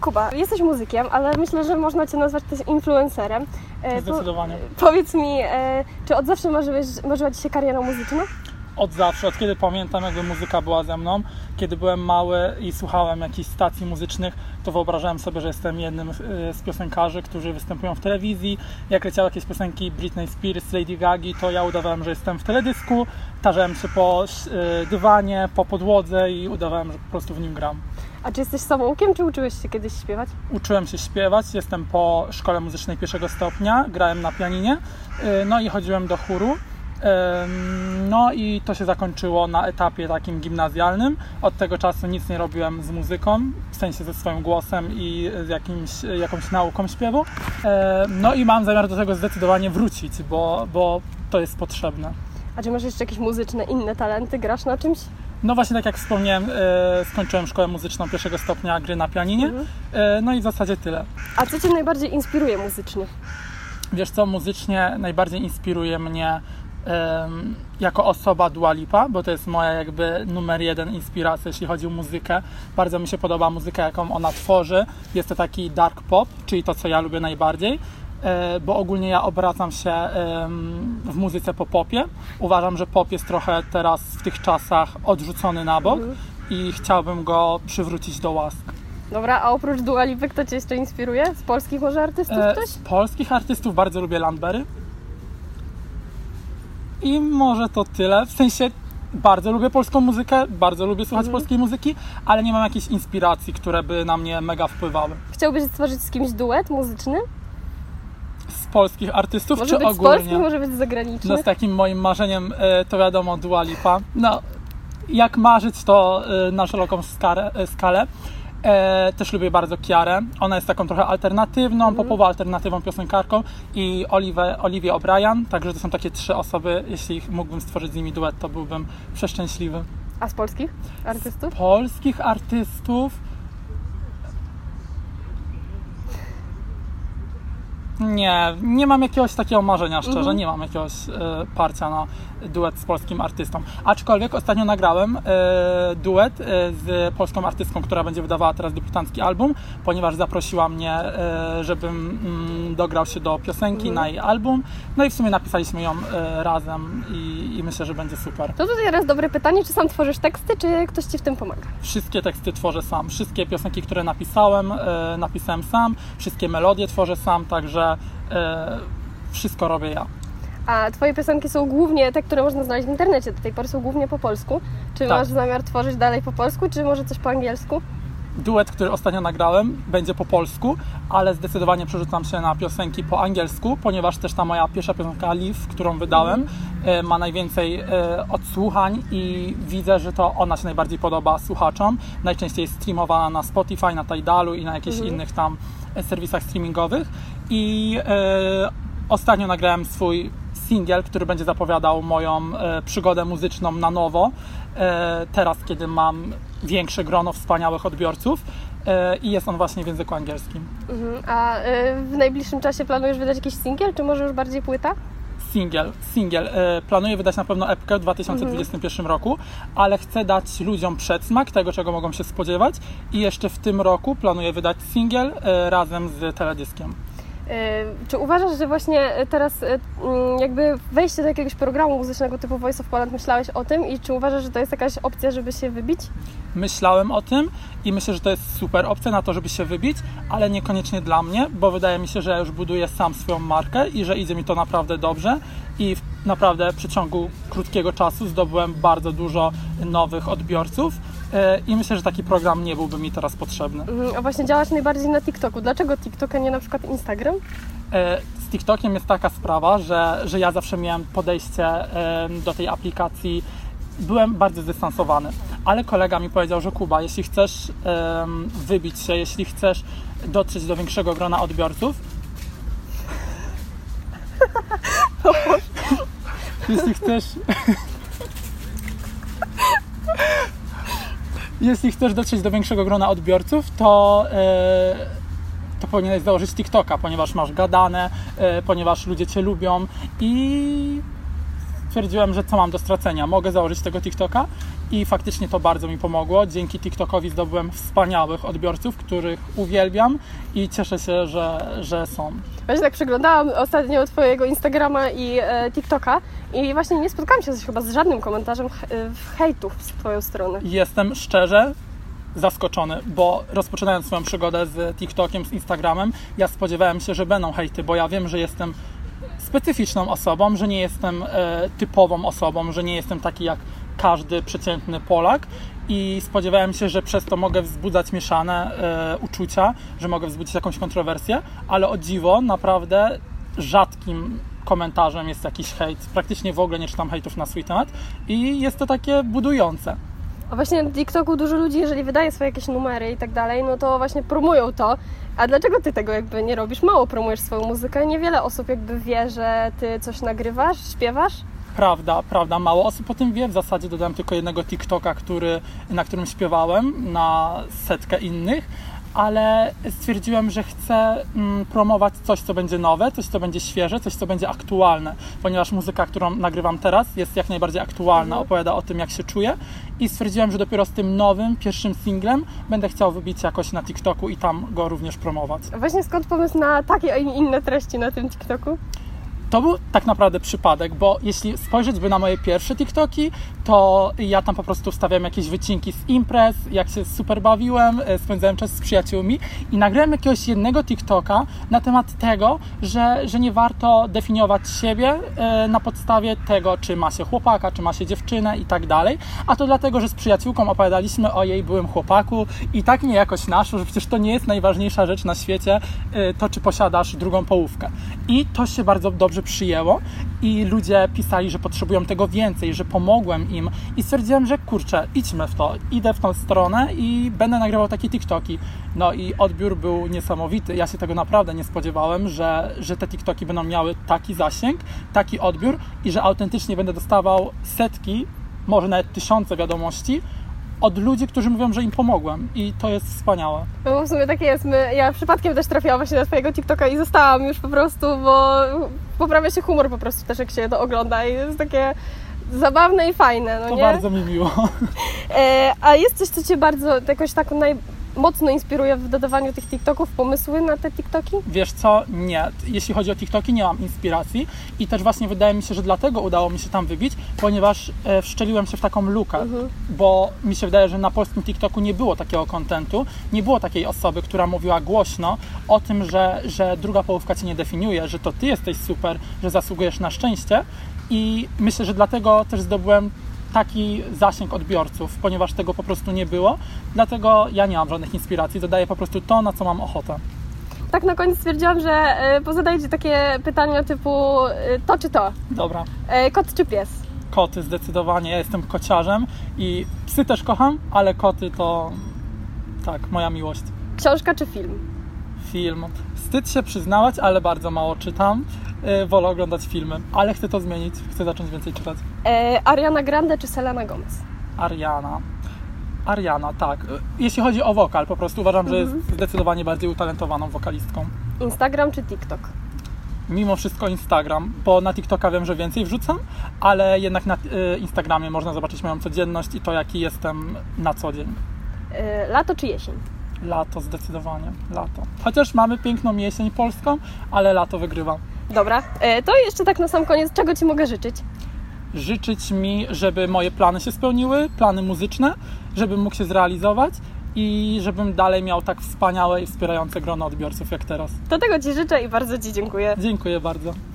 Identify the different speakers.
Speaker 1: Kuba, jesteś muzykiem, ale myślę, że można Cię nazwać też influencerem. E, po-
Speaker 2: Zdecydowanie.
Speaker 1: Powiedz mi, e, czy od zawsze marzyłeś, marzyła Ci się kariera muzyczna?
Speaker 2: Od zawsze, od kiedy pamiętam, jakby muzyka była ze mną. Kiedy byłem mały i słuchałem jakichś stacji muzycznych, to wyobrażałem sobie, że jestem jednym e, z piosenkarzy, którzy występują w telewizji. Jak leciały jakieś piosenki Britney Spears, Lady Gagi, to ja udawałem, że jestem w teledysku, tarzałem się po dywanie, po podłodze i udawałem, że po prostu w nim gram.
Speaker 1: A czy jesteś samoukiem, czy uczyłeś się kiedyś śpiewać?
Speaker 2: Uczyłem się śpiewać, jestem po szkole muzycznej pierwszego stopnia, grałem na pianinie, y, no i chodziłem do chóru. Ym, No i to się zakończyło na etapie takim gimnazjalnym. Od tego czasu nic nie robiłem z muzyką, w sensie ze swoim głosem i z jakimś, jakąś nauką śpiewu. Ym, No i mam zamiar do tego zdecydowanie wrócić, bo, bo to jest potrzebne.
Speaker 1: A czy masz jeszcze jakieś muzyczne, inne talenty? Grasz na czymś?
Speaker 2: No właśnie tak jak wspomniałem, y, skończyłem szkołę muzyczną pierwszego stopnia gry na pianinie.
Speaker 1: Mhm.
Speaker 2: Y, No i w zasadzie tyle.
Speaker 1: A co Cię najbardziej inspiruje muzycznie?
Speaker 2: Wiesz co, muzycznie najbardziej inspiruje mnie em, jako osoba Dua Lipa, bo to jest moja jakby numer jeden inspiracja, jeśli chodzi o muzykę. Bardzo mi się podoba muzyka, jaką ona tworzy. Jest to taki dark pop, czyli to, co ja lubię najbardziej. E, Bo ogólnie ja obracam się w muzyce po popie. Uważam, że pop jest trochę teraz w tych czasach odrzucony na bok i chciałbym go przywrócić do łask.
Speaker 1: Dobra, a oprócz Dua Lipy, kto Cię jeszcze inspiruje? Z polskich może artystów
Speaker 2: E,
Speaker 1: ktoś?
Speaker 2: Z polskich artystów bardzo lubię Landberry. I może to tyle. W sensie bardzo lubię polską muzykę, bardzo lubię słuchać
Speaker 1: Mhm.
Speaker 2: polskiej muzyki, ale nie mam jakiejś inspiracji, które by na mnie mega wpływały.
Speaker 1: Chciałbyś stworzyć z kimś duet muzyczny?
Speaker 2: Z polskich artystów
Speaker 1: Może
Speaker 2: czy
Speaker 1: z
Speaker 2: ogólnie?
Speaker 1: polskich, może być z zagranicznych.
Speaker 2: No z takim moim marzeniem e, to wiadomo Dua Lipa. No, jak marzyć to e, na szeroką skalę. e, skalę. E, też lubię bardzo Kiarę. Ona jest taką trochę alternatywną,
Speaker 1: Mhm.
Speaker 2: popową alternatywą piosenkarką i Oliwę, Oliwię O'Brien. Także to są takie trzy osoby. Jeśli mógłbym stworzyć z nimi duet, to byłbym przeszczęśliwy.
Speaker 1: A z polskich artystów?
Speaker 2: Polskich artystów Nie, nie mam jakiegoś takiego marzenia, szczerze,
Speaker 1: Mhm.
Speaker 2: nie mam jakiegoś e, parcia na duet z polskim artystą. Aczkolwiek ostatnio nagrałem e, duet e, z polską artystką, która będzie wydawała teraz debiutancki album, ponieważ zaprosiła mnie, e, żebym mm, dograł się do piosenki
Speaker 1: Mhm.
Speaker 2: na jej album. No i w sumie napisaliśmy ją razem i, i myślę, że będzie super.
Speaker 1: To tutaj teraz dobre pytanie, czy sam tworzysz teksty, czy ktoś Ci w tym pomaga?
Speaker 2: Wszystkie teksty tworzę sam. Wszystkie piosenki, które napisałem, napisałem sam. Wszystkie melodie tworzę sam, także e, wszystko robię ja.
Speaker 1: A Twoje piosenki są głównie te, które można znaleźć w internecie, do tej pory są głównie po polsku. Czy
Speaker 2: Tak.
Speaker 1: masz zamiar tworzyć dalej po polsku, czy może coś po angielsku?
Speaker 2: Duet, który ostatnio nagrałem, będzie po polsku, ale zdecydowanie przerzucam się na piosenki po angielsku, ponieważ też ta moja pierwsza piosenka Live, którą wydałem, e, ma najwięcej e, odsłuchań i widzę, że to ona się najbardziej podoba słuchaczom. Najczęściej jest streamowana na Spotify, na Tidalu i na jakichś innych tam serwisach streamingowych. I e, ostatnio nagrałem swój singiel, który będzie zapowiadał moją e, przygodę muzyczną na nowo. E, teraz, kiedy mam większe grono wspaniałych odbiorców i jest on właśnie w języku angielskim.
Speaker 1: Mhm. A w najbliższym czasie planujesz wydać jakiś singiel, czy może już bardziej płyta?
Speaker 2: Singiel, singiel. Planuję wydać na pewno epkę w 2021 roku, ale chcę dać ludziom przedsmak tego, czego mogą się spodziewać i jeszcze w tym roku planuję wydać singiel razem z teledyskiem.
Speaker 1: Czy uważasz, że właśnie teraz y, mm, jakby wejście do jakiegoś programu muzycznego typu Voice of Poland myślałeś o tym i czy uważasz, że to jest jakaś opcja, żeby się wybić?
Speaker 2: Myślałem o tym i myślę, że to jest super opcja na to, żeby się wybić, ale niekoniecznie dla mnie, bo wydaje mi się, że ja już buduję sam swoją markę i że idzie mi to naprawdę dobrze i naprawdę w przeciągu krótkiego czasu zdobyłem bardzo dużo nowych odbiorców e, i myślę, że taki program nie byłby mi teraz potrzebny.
Speaker 1: Mhm. A właśnie działasz najbardziej na TikToku. Dlaczego TikTok, a nie na przykład Instagram?
Speaker 2: E, Z TikTokiem jest taka sprawa, że, że ja zawsze miałem podejście e, do tej aplikacji, byłem bardzo zdystansowany, ale kolega mi powiedział, że Kuba, jeśli chcesz wybić się, jeśli chcesz dotrzeć do większego grona odbiorców, jeśli chcesz jeśli chcesz dotrzeć do większego grona odbiorców, to e, to powinieneś założyć TikToka, ponieważ masz gadane, e, ponieważ ludzie Cię lubią i stwierdziłem, że co mam do stracenia, mogę założyć tego TikToka i faktycznie to bardzo mi pomogło. Dzięki TikTokowi zdobyłem wspaniałych odbiorców, których uwielbiam i cieszę się, że, że są.
Speaker 1: Właśnie tak przeglądałam ostatnio Twojego Instagrama i e, TikToka i właśnie nie spotkałam się chyba z żadnym komentarzem e, hejtów z Twoją stronę.
Speaker 2: Jestem szczerze zaskoczony, bo rozpoczynając swoją przygodę z TikTokiem, z Instagramem, ja spodziewałem się, że będą hejty, bo ja wiem, że jestem specyficzną osobą, że nie jestem e, typową osobą, że nie jestem taki jak każdy przeciętny Polak i spodziewałem się, że przez to mogę wzbudzać mieszane e, uczucia, że mogę wzbudzić jakąś kontrowersję, ale o dziwo naprawdę rzadkim komentarzem jest jakiś hejt. Praktycznie w ogóle nie czytam hejtów na swój temat i jest to takie budujące.
Speaker 1: A właśnie na TikToku dużo ludzi, jeżeli wydaje swoje jakieś numery i tak dalej, no to właśnie promują to. A dlaczego ty tego jakby nie robisz? Mało promujesz swoją muzykę, niewiele osób jakby wie, że ty coś nagrywasz, śpiewasz.
Speaker 2: Prawda, prawda. Mało osób o tym wie. W zasadzie dodałem tylko jednego TikToka, który, na którym śpiewałem, na setkę innych, ale stwierdziłem, że chcę mm, promować coś, co będzie nowe, coś, co będzie świeże, coś, co będzie aktualne, ponieważ muzyka, którą nagrywam teraz, jest jak najbardziej aktualna, opowiada o tym, jak się czuję i stwierdziłem, że dopiero z tym nowym, pierwszym singlem będę chciał wybić jakoś na TikToku i tam go również promować.
Speaker 1: Właśnie skąd pomysł na takie, inne treści na tym TikToku?
Speaker 2: To był tak naprawdę przypadek, bo jeśli spojrzeć by na moje pierwsze TikToki, to ja tam po prostu wstawiałem jakieś wycinki z imprez, jak się super bawiłem, e, spędzałem czas z przyjaciółmi i nagrałem jakiegoś jednego TikToka na temat tego, że, że nie warto definiować siebie e, na podstawie tego, czy ma się chłopaka, czy ma się dziewczynę i tak dalej, a to dlatego, że z przyjaciółką opowiadaliśmy o jej byłym chłopaku i tak mnie jakoś naszło, że przecież to nie jest najważniejsza rzecz na świecie, e, to czy posiadasz drugą połówkę. I to się bardzo dobrze przyjęło i ludzie pisali, że potrzebują tego więcej, że pomogłem im i stwierdziłem, że kurczę, idźmy w to, idę w tą stronę i będę nagrywał takie TikToki. No i odbiór był niesamowity. Ja się tego naprawdę nie spodziewałem, że, że te TikToki będą miały taki zasięg, taki odbiór i że autentycznie będę dostawał setki, może nawet tysiące wiadomości od ludzi, którzy mówią, że im pomogłem i to jest wspaniałe.
Speaker 1: No w sumie tak jest. My, ja przypadkiem też trafiłam właśnie na Twojego TikToka i zostałam już po prostu, bo poprawia się humor po prostu też, jak się to ogląda i jest takie zabawne i fajne, no
Speaker 2: To
Speaker 1: nie?
Speaker 2: bardzo mi miło.
Speaker 1: E, a jest coś, co Cię bardzo jakoś tak naj, mocno inspiruje w dodawaniu tych TikToków, pomysły na te TikToki?
Speaker 2: Wiesz co? Nie. Jeśli chodzi o TikToki, nie mam inspiracji i też właśnie wydaje mi się, że dlatego udało mi się tam wybić, ponieważ e, wszczeliłem się w taką lukę, bo mi się wydaje, że na polskim TikToku nie było takiego kontentu, nie było takiej osoby, która mówiła głośno o tym, że, że druga połówka Cię nie definiuje, że to Ty jesteś super, że zasługujesz na szczęście i myślę, że dlatego też zdobyłem taki zasięg odbiorców, ponieważ tego po prostu nie było, dlatego ja nie mam żadnych inspiracji, dodaję po prostu to, na co mam ochotę.
Speaker 1: Tak na koniec stwierdziłam, że e, pozadaję Ci takie pytania typu e, to czy to?
Speaker 2: Dobra.
Speaker 1: E, kot czy pies?
Speaker 2: Koty zdecydowanie. Ja jestem kociarzem i psy też kocham, ale koty to tak, moja miłość.
Speaker 1: Książka czy film?
Speaker 2: Film. Wstyd się przyznawać, ale bardzo mało czytam. Yy, wolę oglądać filmy, ale chcę to zmienić. Chcę zacząć więcej czytać.
Speaker 1: E, Ariana Grande czy Selena Gomez?
Speaker 2: Ariana. Ariana, tak. Yy, Jeśli chodzi o wokal, po prostu uważam, że jest zdecydowanie bardziej utalentowaną wokalistką.
Speaker 1: Instagram czy TikTok?
Speaker 2: Mimo wszystko Instagram, bo na TikToka wiem, że więcej wrzucam, ale jednak na yy, Instagramie można zobaczyć moją codzienność i to, jaki jestem na co dzień.
Speaker 1: E, lato czy jesień?
Speaker 2: Lato, zdecydowanie. Lato. Chociaż mamy piękną jesień polską, ale lato wygrywa.
Speaker 1: Dobra, e, to jeszcze tak na sam koniec, czego Ci mogę życzyć?
Speaker 2: Życzyć mi, żeby moje plany się spełniły, plany muzyczne, żebym mógł się zrealizować i żebym dalej miał tak wspaniałe i wspierające grono odbiorców jak teraz.
Speaker 1: To tego Ci życzę i bardzo Ci dziękuję.
Speaker 2: Dziękuję bardzo.